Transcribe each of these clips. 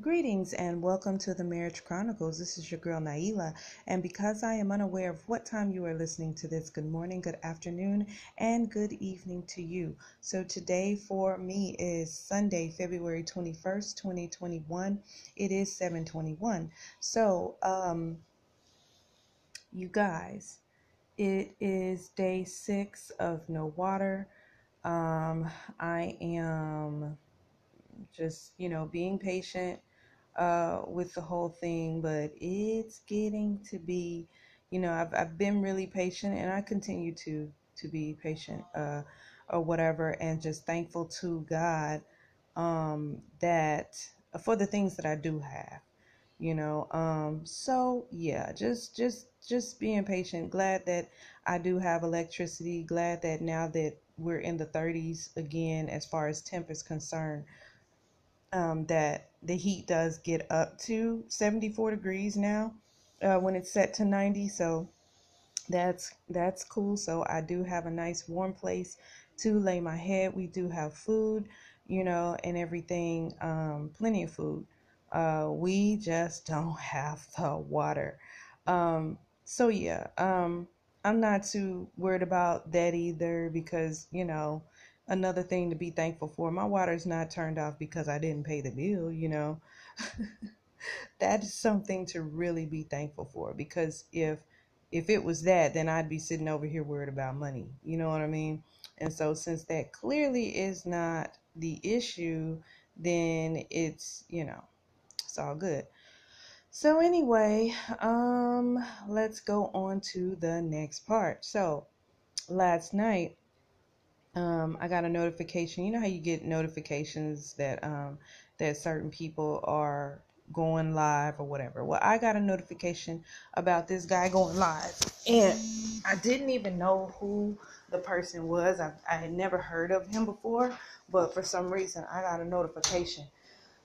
Greetings and welcome to the Marriage Chronicles. This is your girl Nailah, and because I am unaware of what time you are listening to this, good morning, good afternoon, and good evening to you. So, today for me is Sunday, February 21st, 2021. It is 721. So, um, you guys, it is day six of no water. Um, I am just, you know, being patient uh, with the whole thing, but it's getting to be, you know, I've, I've been really patient and I continue to, to be patient uh, or whatever and just thankful to God um, that for the things that I do have you know um so yeah just just just being patient. Glad that i do have electricity. Glad that now that we're in the 30s again as far as temp is concerned um, that the heat does get up to 74 degrees now uh, when it's set to 90 so that's that's cool. So i do have a nice warm place to lay my head. We do have food you know and everything um, plenty of food. Uh, we just don't have the water. Um, so yeah um, i'm not too worried about that either because you know another thing to be thankful for. My water's not turned off because I didn't pay the bill, you know. that is something to really be thankful for because if if it was that, then I'd be sitting over here worried about money. You know what I mean? And so since that clearly is not the issue, then it's, you know, it's all good. So anyway, um let's go on to the next part. So last night um, I got a notification. You know how you get notifications that um, that certain people are going live or whatever. Well, I got a notification about this guy going live, and I didn't even know who the person was. I, I had never heard of him before, but for some reason, I got a notification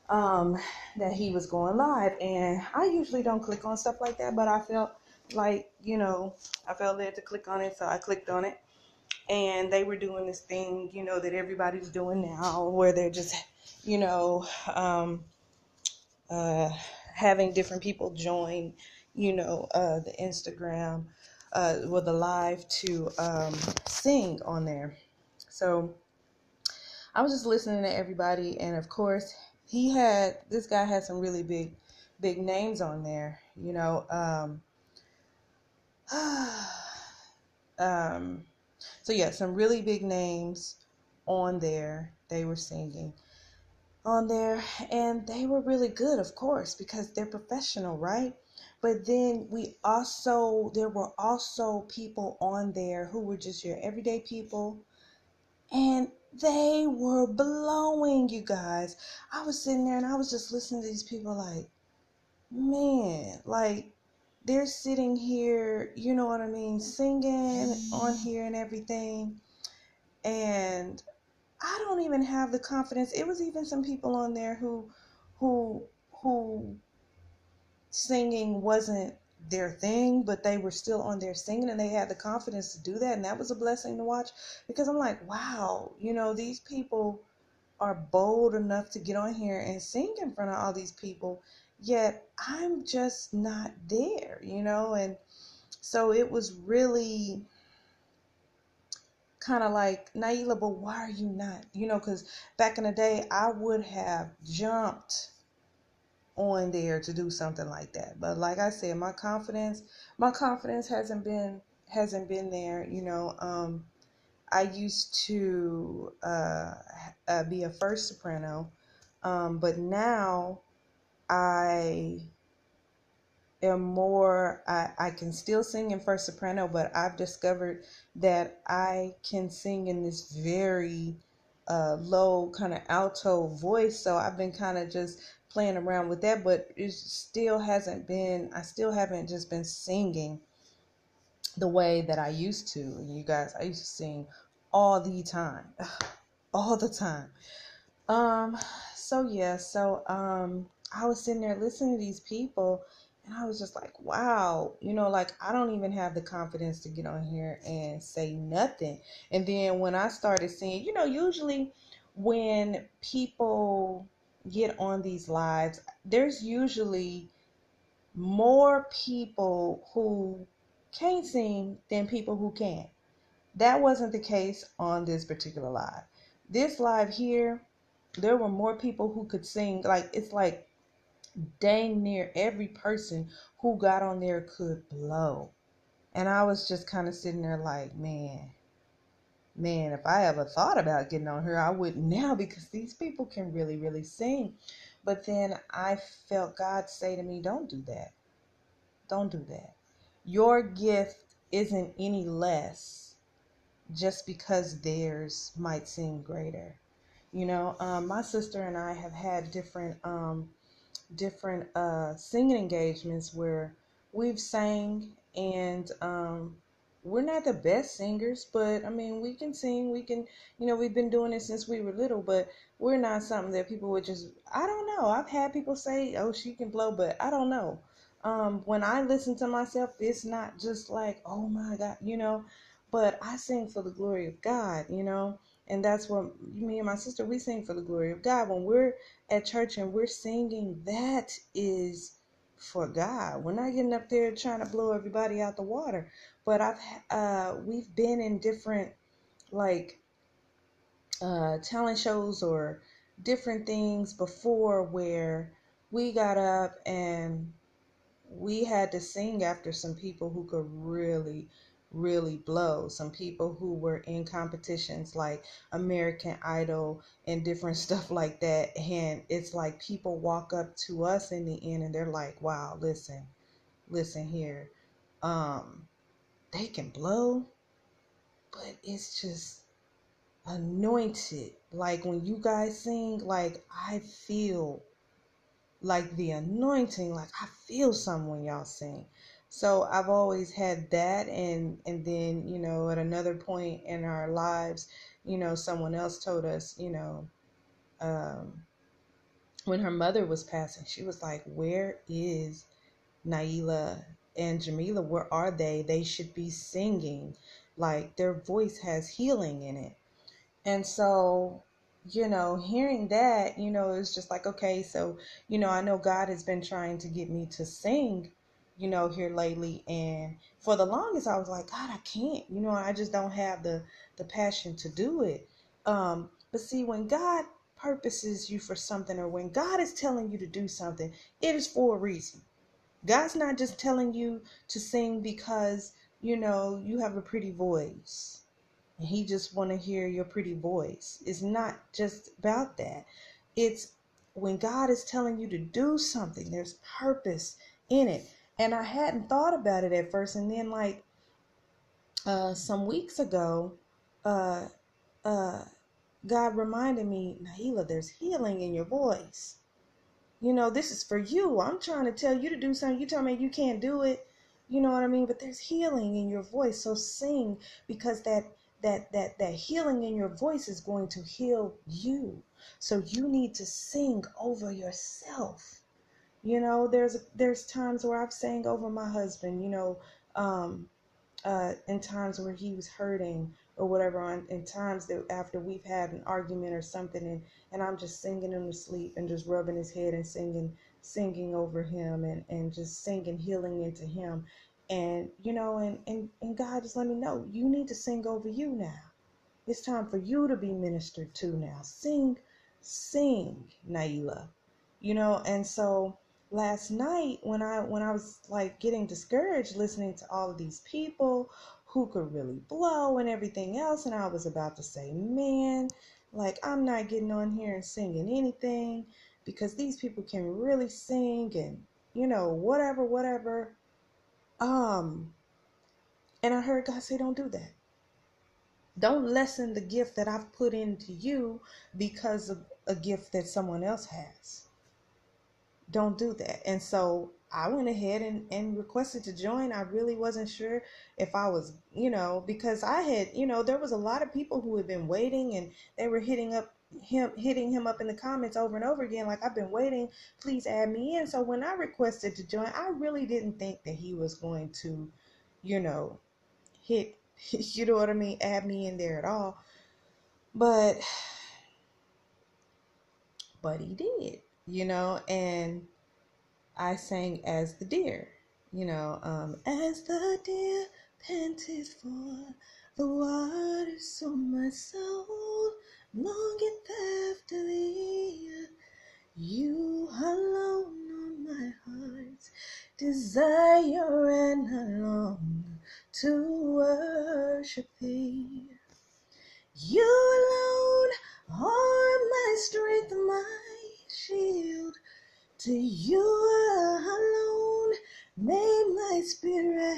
um, that he was going live, and I usually don't click on stuff like that, but I felt like you know I felt led to click on it, so I clicked on it and they were doing this thing, you know, that everybody's doing now, where they're just, you know, um, uh, having different people join, you know, uh, the Instagram, uh, with the live to um, sing on there. So I was just listening to everybody, and of course, he had this guy had some really big, big names on there, you know. Um, um, so yeah, some really big names on there. They were singing on there and they were really good, of course, because they're professional, right? But then we also there were also people on there who were just your everyday people and they were blowing you guys. I was sitting there and I was just listening to these people like, man, like they're sitting here, you know what I mean, singing on mm-hmm. here and everything. And I don't even have the confidence. It was even some people on there who who who singing wasn't their thing, but they were still on there singing and they had the confidence to do that. And that was a blessing to watch because I'm like, wow, you know, these people are bold enough to get on here and sing in front of all these people yet I'm just not there, you know? And so it was really kind of like, Nailah, but why are you not? You know, because back in the day, I would have jumped on there to do something like that. But like I said, my confidence, my confidence hasn't been hasn't been there. You know, um, I used to uh, uh, be a first soprano, um, but now I am more I, I can still sing in first soprano but i've discovered that i can sing in this very uh, low kind of alto voice. So i've been kind of just playing around with that but it still hasn't been i still haven't just been singing the way that i used to. You guys i used to sing all the time all the time. Um so yeah so um I was sitting there listening to these people and I was just like, wow, you know, like I don't even have the confidence to get on here and say nothing. And then when I started seeing, you know, usually when people get on these lives, there's usually more people who can't sing than people who can. That wasn't the case on this particular live. This live here, there were more people who could sing. Like it's like dang near every person who got on there could blow. And I was just kind of sitting there like, man, man, if I ever thought about getting on here, I wouldn't now because these people can really, really sing. But then I felt God say to me, don't do that. Don't do that. Your gift isn't any less just because theirs might seem greater. You know, um, my sister and I have had different um, different uh, singing engagements where we've sang and um, we're not the best singers, but I mean, we can sing. We can, you know, we've been doing it since we were little, but we're not something that people would just, I don't know. I've had people say, oh, she can blow, but I don't know. Um, when I listen to myself, it's not just like, oh my God, you know, but I sing for the glory of God, you know, and that's what me and my sister, we sing for the glory of God. When we're at church and we're singing, that is for God. We're not getting up there trying to blow everybody out the water. But I've uh we've been in different like uh talent shows or different things before where we got up and we had to sing after some people who could really really blow. Some people who were in competitions like American Idol and different stuff like that. And it's like people walk up to us in the end and they're like, wow, listen, listen here. Um, they can blow, but it's just anointed. Like when you guys sing, like I feel like the anointing, like I feel something when y'all sing. So I've always had that and and then, you know, at another point in our lives, you know, someone else told us, you know, um when her mother was passing, she was like, Where is Naila and Jamila? Where are they? They should be singing. Like their voice has healing in it. And so you know, hearing that, you know, it's just like, okay, so, you know, I know God has been trying to get me to sing, you know, here lately. And for the longest, I was like, God, I can't. You know, I just don't have the the passion to do it. Um, but see, when God purposes you for something, or when God is telling you to do something, it is for a reason. God's not just telling you to sing because you know you have a pretty voice and he just want to hear your pretty voice it's not just about that it's when god is telling you to do something there's purpose in it and I hadn't thought about it at first. And then, like, uh, some weeks ago, uh, uh, God reminded me, Nailah, there's healing in your voice. You know, this is for you. I'm trying to tell you to do something. You tell me you can't do it. You know what I mean? But there's healing in your voice. So sing because that that that that healing in your voice is going to heal you. So you need to sing over yourself. You know, there's there's times where I've sang over my husband, you know, um, uh, in times where he was hurting or whatever, on in times that after we've had an argument or something, and and I'm just singing him to sleep and just rubbing his head and singing singing over him and and just singing healing into him, and you know, and and and God just let me know you need to sing over you now. It's time for you to be ministered to now. Sing, sing, Nailah. You know, and so last night when I when I was like getting discouraged listening to all of these people who could really blow and everything else and I was about to say, "Man, like I'm not getting on here and singing anything because these people can really sing and you know, whatever, whatever." Um and I heard God say, "Don't do that." Don't lessen the gift that I've put into you because of a gift that someone else has don't do that. And so I went ahead and, and requested to join. I really wasn't sure if I was, you know, because I had, you know, there was a lot of people who had been waiting and they were hitting up him hitting him up in the comments over and over again like I've been waiting please add me in so when I requested to join I really didn't think that he was going to you know hit you know what I mean add me in there at all but but he did, you know, and I sang as the deer, you know, um, as the deer panted for the water, so my soul longeth after thee. You alone on my heart's desire, and I long to worship thee. You alone are my strength, my shield. To you alone may my spirit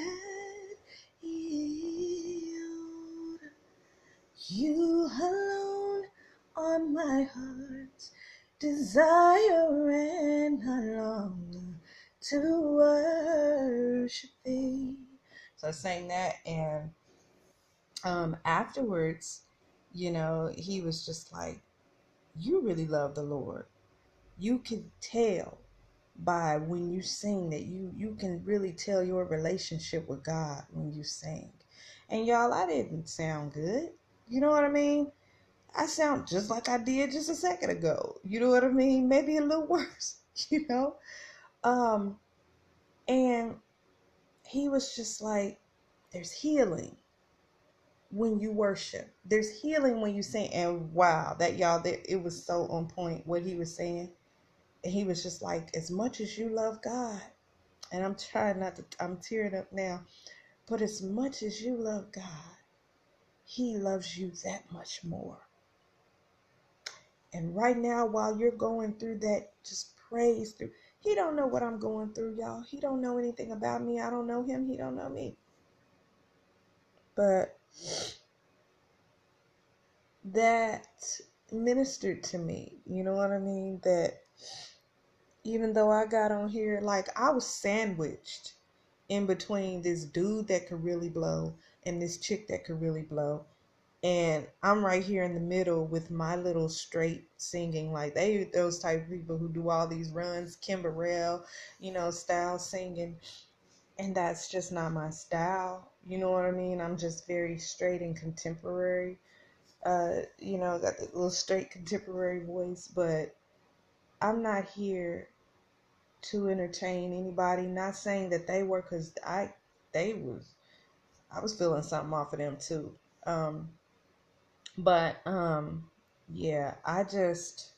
yield. You alone are my heart's desire, and I long to worship thee. So I sang that, and um, afterwards, you know, he was just like, You really love the Lord. You can tell by when you sing that you you can really tell your relationship with God when you sing. And y'all, I didn't sound good. You know what I mean? I sound just like I did just a second ago. You know what I mean? Maybe a little worse, you know? Um and he was just like there's healing when you worship. There's healing when you sing. And wow, that y'all, that it was so on point what he was saying. He was just like, as much as you love God, and I'm trying not to, I'm tearing up now, but as much as you love God, he loves you that much more. And right now, while you're going through that, just praise through. He don't know what I'm going through, y'all. He don't know anything about me. I don't know him. He don't know me. But that ministered to me. You know what I mean? That even though I got on here, like I was sandwiched in between this dude that could really blow and this chick that could really blow. And I'm right here in the middle with my little straight singing. Like they those type of people who do all these runs, Kim Burrell, you know, style singing. And that's just not my style. You know what I mean? I'm just very straight and contemporary uh, you know, got the little straight contemporary voice, but I'm not here to entertain anybody. Not saying that they were, cause I, they was, I was feeling something off of them too. Um, but um, yeah, I just,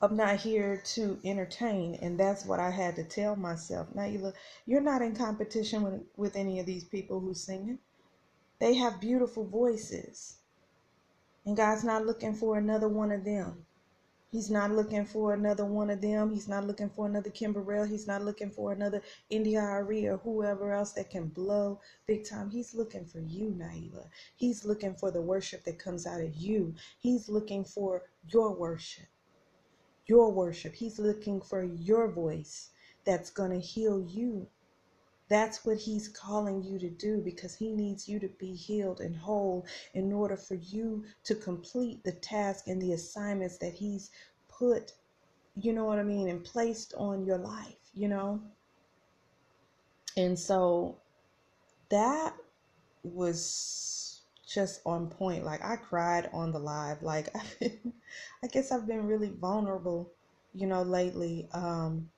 I'm not here to entertain, and that's what I had to tell myself. Now you look, you're not in competition with with any of these people who's singing. They have beautiful voices. And God's not looking for another one of them. He's not looking for another one of them. He's not looking for another Kim Burrell. He's not looking for another India.Arie or whoever else that can blow big time. He's looking for you, Nailah. He's looking for the worship that comes out of you. He's looking for your worship. Your worship. He's looking for your voice that's going to heal you that's what he's calling you to do because he needs you to be healed and whole in order for you to complete the task and the assignments that he's put, you know what I mean, and placed on your life, you know? And so that was just on point. Like I cried on the live. Like I guess I've been really vulnerable, you know, lately. Um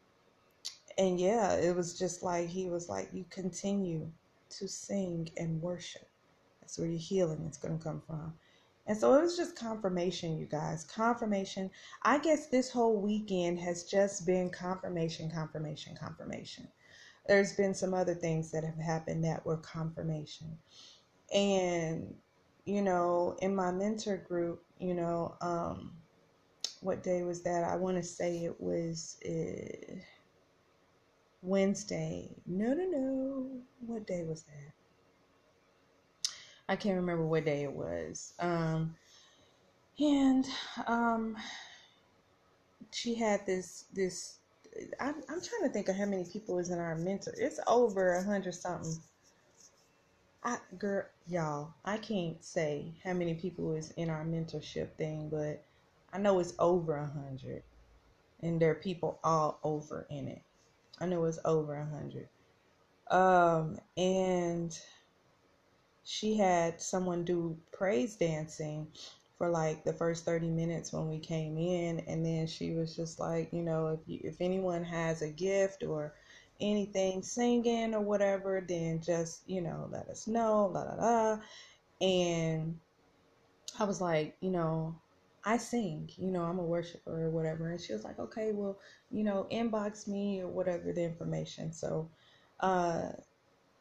and yeah, it was just like he was like, you continue to sing and worship. That's where your healing is going to come from. And so it was just confirmation, you guys. Confirmation. I guess this whole weekend has just been confirmation, confirmation, confirmation. There's been some other things that have happened that were confirmation. And, you know, in my mentor group, you know, um, what day was that? I want to say it was. Uh, Wednesday. No, no, no. What day was that? I can't remember what day it was. Um, and um, she had this this. I'm, I'm trying to think of how many people is in our mentor. It's over a hundred something. I girl, y'all, I can't say how many people is in our mentorship thing, but I know it's over a hundred, and there are people all over in it. I know it's over a hundred. Um, and she had someone do praise dancing for for like the first 30 minutes when we came in and then she was just like you know if you, if anyone has a gift or anything singing or whatever then just you know let us know la la la and i was like you know i sing you know i'm a worshiper or whatever and she was like okay well you know inbox me or whatever the information so uh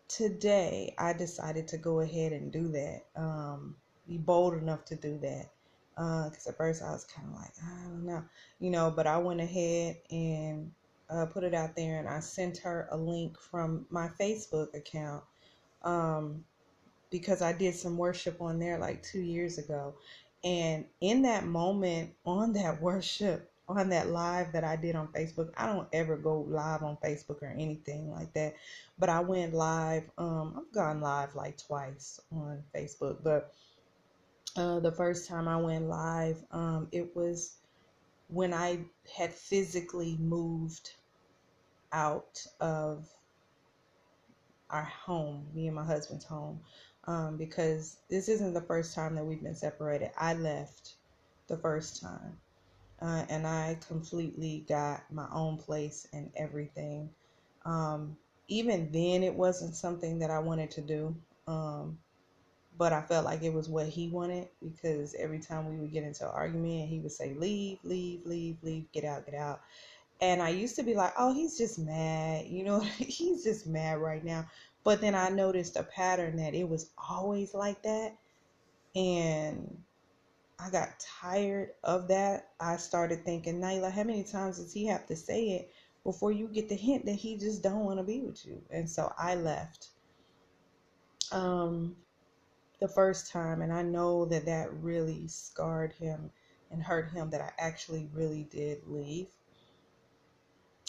today i decided to go ahead and do that um be bold enough to do that. Because uh, at first I was kind of like, I don't know, you know, but I went ahead and uh, put it out there and I sent her a link from my Facebook account um, because I did some worship on there like two years ago. And in that moment, on that worship, on that live that I did on Facebook, I don't ever go live on Facebook or anything like that. But I went live. Um, I've gone live like twice on Facebook, but uh, the first time I went live, um, it was when I had physically moved out of our home, me and my husband's home, um, because this isn't the first time that we've been separated. I left the first time, uh, and I completely got my own place and everything. Um, even then, it wasn't something that I wanted to do. Um, but I felt like it was what he wanted because every time we would get into an argument, he would say, Leave, leave, leave, leave, get out, get out. And I used to be like, Oh, he's just mad. You know, he's just mad right now. But then I noticed a pattern that it was always like that. And I got tired of that. I started thinking, Nailah, how many times does he have to say it before you get the hint that he just don't want to be with you? And so I left. Um, the first time, and I know that that really scarred him and hurt him that I actually really did leave.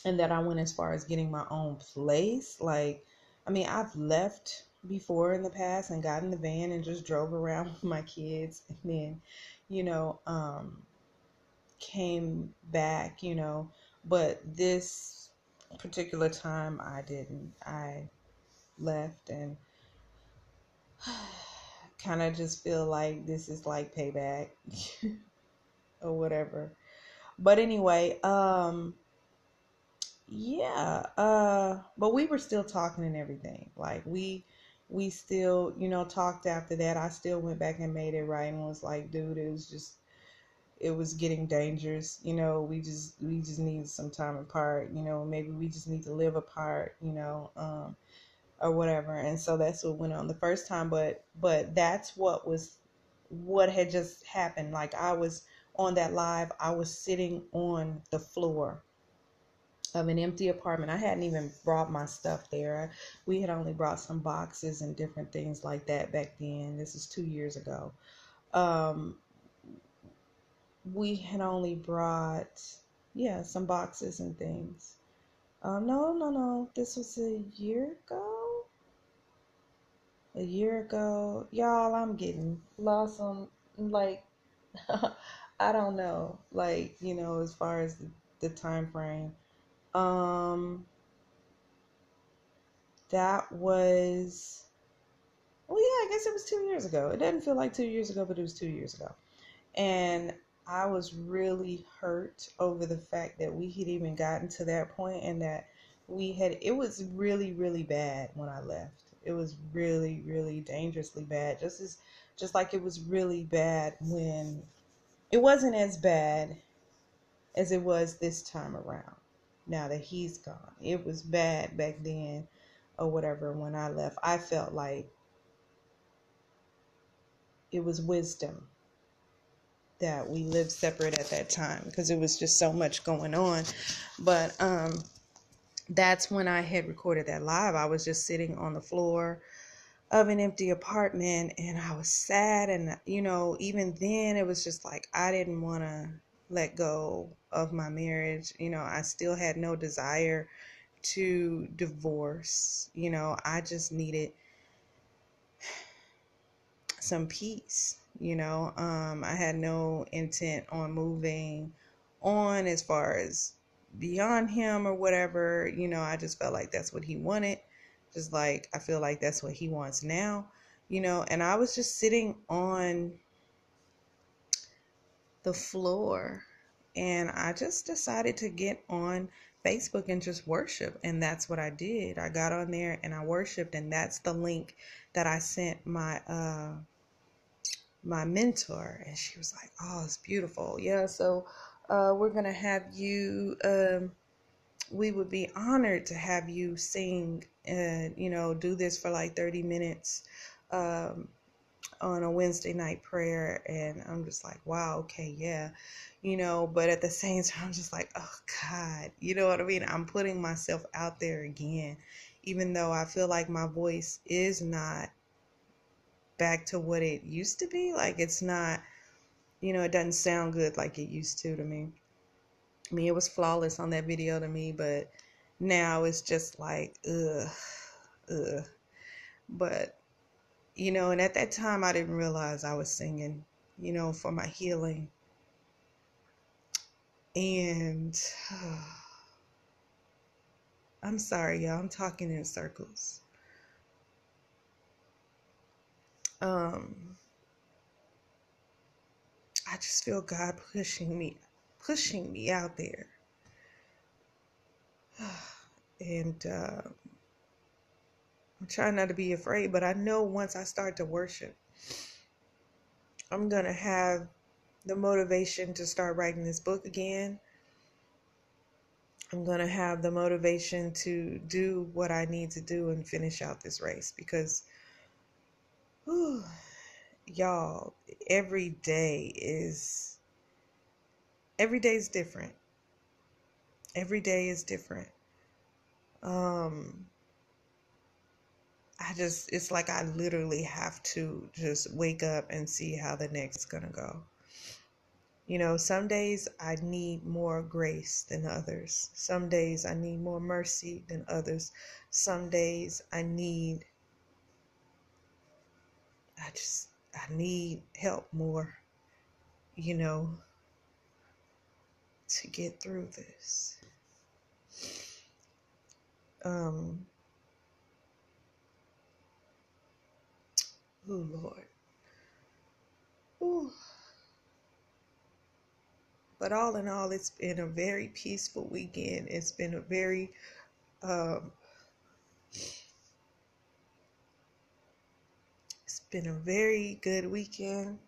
And that I went as far as getting my own place. Like, I mean, I've left before in the past and got in the van and just drove around with my kids and then, you know, um, came back, you know, but this particular time I didn't. I left and kind of just feel like this is like payback or whatever. But anyway, um yeah, uh but we were still talking and everything. Like we we still, you know, talked after that. I still went back and made it right and was like, dude, it was just it was getting dangerous. You know, we just we just needed some time apart, you know, maybe we just need to live apart, you know. Um or whatever and so that's what went on the first time but but that's what was what had just happened like i was on that live i was sitting on the floor of an empty apartment. I hadn't even brought my stuff there. We had only brought some boxes and different things like that back then. This is two years ago. Um we had only brought yeah some boxes and things. Um no no no. This was a year ago. A year ago. Y'all, I'm getting lost on like I don't know, like, you know, as far as the, the time frame. Um that was well yeah, I guess it was two years ago. It doesn't feel like two years ago, but it was two years ago. And I was really hurt over the fact that we had even gotten to that point and that we had it was really, really bad when I left it was really really dangerously bad just as just like it was really bad when it wasn't as bad as it was this time around now that he's gone it was bad back then or whatever when i left i felt like it was wisdom that we lived separate at that time because it was just so much going on but um that's when I had recorded that live. I was just sitting on the floor of an empty apartment and I was sad. And, you know, even then it was just like I didn't want to let go of my marriage. You know, I still had no desire to divorce. You know, I just needed some peace. You know, um, I had no intent on moving on as far as beyond him or whatever. You know, I just felt like that's what he wanted. Just like I feel like that's what he wants now, you know. And I was just sitting on the floor. And I just decided to get on Facebook and just worship. And that's what I did. I got on there and I worshiped. And that's the link that I sent my, uh, my mentor. And she was like, oh, it's beautiful. Yeah. So, uh, we're to have you, um, we would be honored to have you sing and, you know, do this for like 30 minutes. Um, on a Wednesday night prayer and I'm just like, wow, okay, yeah. You know, but at the same time I'm just like, oh God, you know what I mean? I'm putting myself out there again, even though I feel like my voice is not back to what it used to be. Like it's not, you know, it doesn't sound good like it used to to me. I mean, it was flawless on that video to me, but now it's just like, ugh, ugh. But you know, and at that time I didn't realize I was singing, you know, for my healing. And uh, I'm sorry, y'all, I'm talking in circles. Um, I just feel God pushing me, pushing me out there. And, uh, I'm trying not to be afraid, but I know once I start to worship, I'm going to have the motivation to start writing this book again. I'm going to have the motivation to do what I need to do and finish out this race because, whew, y'all, every day is, every day is different. Every day is different. Um, I just, it's like I literally have to just wake up and see how the next is going to go. You know, some days I need more grace than others. Some days I need more mercy than others. Some days I need, I just, I need help more, you know, to get through this. Um, Oh, Lord. Ooh. But all in all, it's been a very peaceful weekend. It's been a very, um, it's been a very good weekend,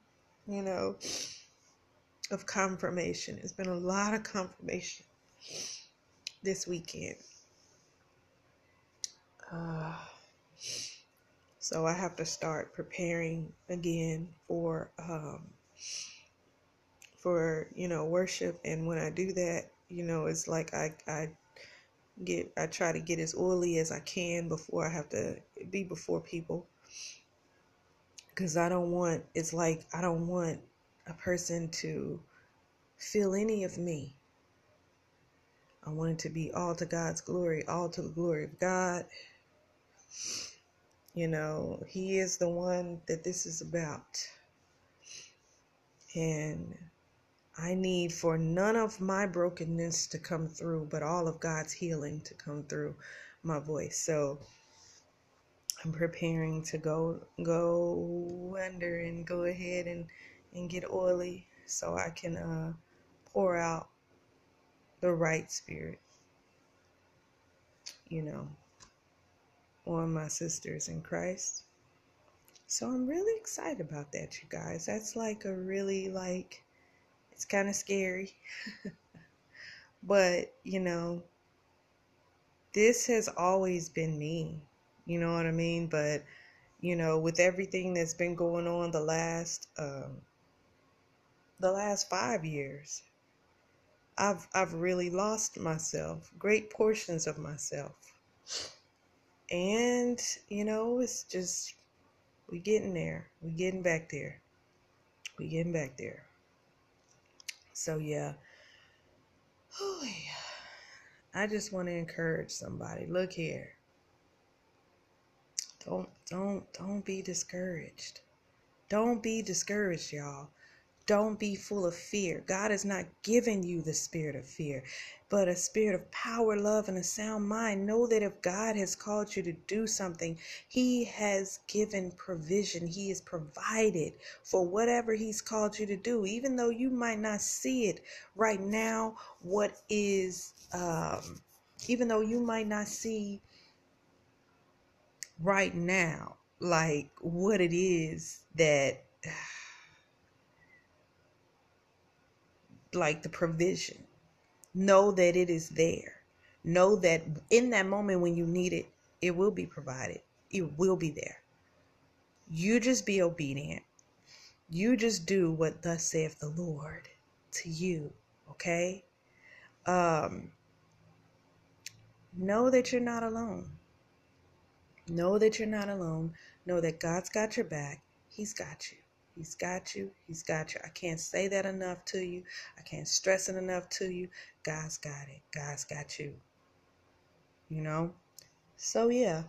you know, of confirmation. It's been a lot of confirmation this weekend. Uh, so I have to start preparing again for um, for you know worship. And when I do that, you know, it's like I I get I try to get as oily as I can before I have to be before people because I don't want it's like I don't want a person to feel any of me. I want it to be all to God's glory, all to the glory of God. You know, He is the one that this is about. And I need for none of my brokenness to come through, but all of God's healing to come through my voice. So I'm preparing to go go under and go ahead and and get oily so I can uh, pour out the right spirit. You know on my sisters in Christ. So I'm really excited about that, you guys. That's like a really like it's kind of scary. but, you know, this has always been me. You know what I mean? But, you know, with everything that's been going on the last um the last 5 years, I've I've really lost myself, great portions of myself. And, you know, it's just, we getting there. We getting back there. We getting back there. So, yeah. Oh, yeah. I just want to encourage somebody. Look here. Don't, don't, don't be discouraged. Don't be discouraged, y'all. Don't be full of fear. God has not given you the spirit of fear, but a spirit of power, love, and a sound mind. Know that if God has called you to do something, He has given provision. He has provided for whatever He's called you to do, even though you might not see it right now. What is, um, even though you might not see right now, like what it is that like the provision. Know that it is there. Know that in that moment when you need it, it will be provided. It will be there. You just be obedient. You just do what thus saith the Lord to you, okay? Um know that you're not alone. Know that you're not alone. Know that God's got your back. He's got you. He's got you. He's got you. I can't say that enough to you. I can't stress it enough to you. God's got it. God's got you. You know? So, yeah.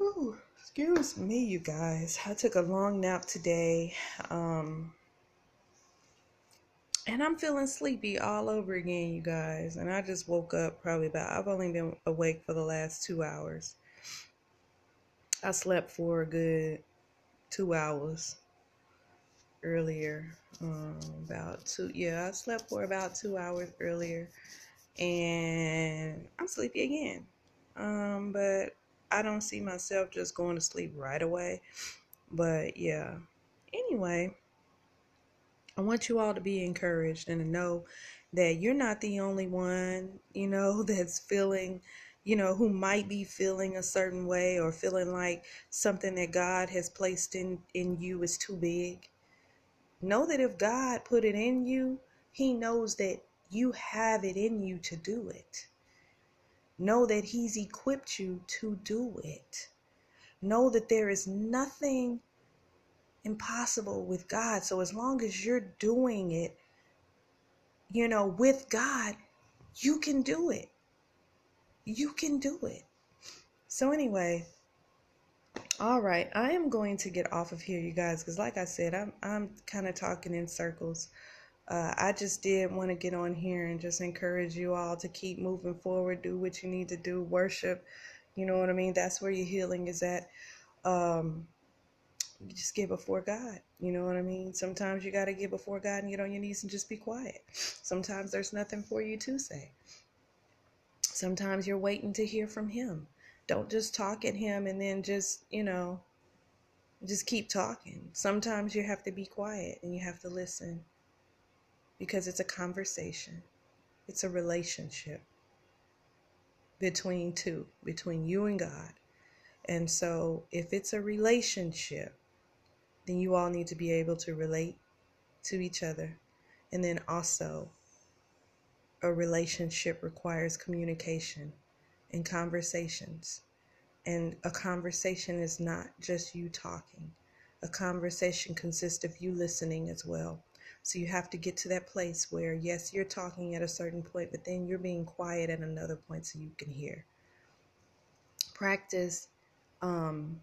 Ooh, excuse me, you guys. I took a long nap today. Um, and I'm feeling sleepy all over again, you guys. And I just woke up probably about, I've only been awake for the last two hours. I slept for a good two hours earlier. Um, about two, yeah, I slept for about two hours earlier, and I'm sleepy again. Um, but I don't see myself just going to sleep right away. But yeah, anyway, I want you all to be encouraged and to know that you're not the only one, you know, that's feeling you know, who might be feeling a certain way or feeling like something that God has placed in, in you is too big. Know that if God put it in you, He knows that you have it in you to do it. Know that He's equipped you to do it. Know that there is nothing impossible with God. So as long as you're doing it, you know, with God, you can do it you can do it. So, anyway, all right, I am going to get off of here, you guys, because like I said, I'm I'm kind of talking in circles. Uh, I just did want to get on here and just encourage you all to keep moving forward, do what you need to do, worship. You know what I mean? That's where your healing is at. Um, you just get before God. You know what I mean? Sometimes you got to get before God and get on your knees and just be quiet. Sometimes there's nothing for you to say. Sometimes you're waiting to hear from him. Don't just talk at him and then just, you know, just keep talking. Sometimes you have to be quiet and you have to listen because it's a conversation, it's a relationship between two, between you and God. And so, if it's a relationship, then you all need to be able to relate to each other and then also a relationship requires communication and conversations. And a conversation is not just you talking, a conversation consists of you listening as well. So you have to get to that place where, yes, you're talking at a certain point, but then you're being quiet at another point so you can hear. Practice um,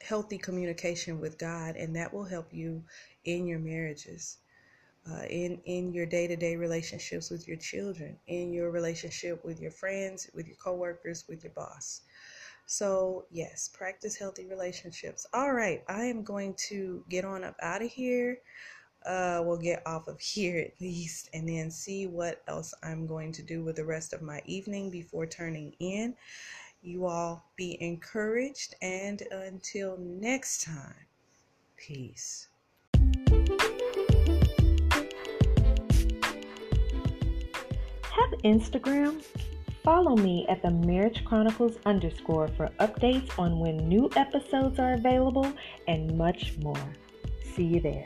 healthy communication with God, and that will help you in your marriages uh, in in your day-to-day relationships with your children in your relationship with your friends with your coworkers with your boss. So yes practice healthy relationships. All right i am going to get on up out of here. Uh, we'll get off of here at least and then see what else i'm going to do with the rest of my evening before turning in. You all be encouraged and until next time peace Instagram? Follow me at the Marriage Chronicles underscore for updates on when new episodes are available and much more. See you there.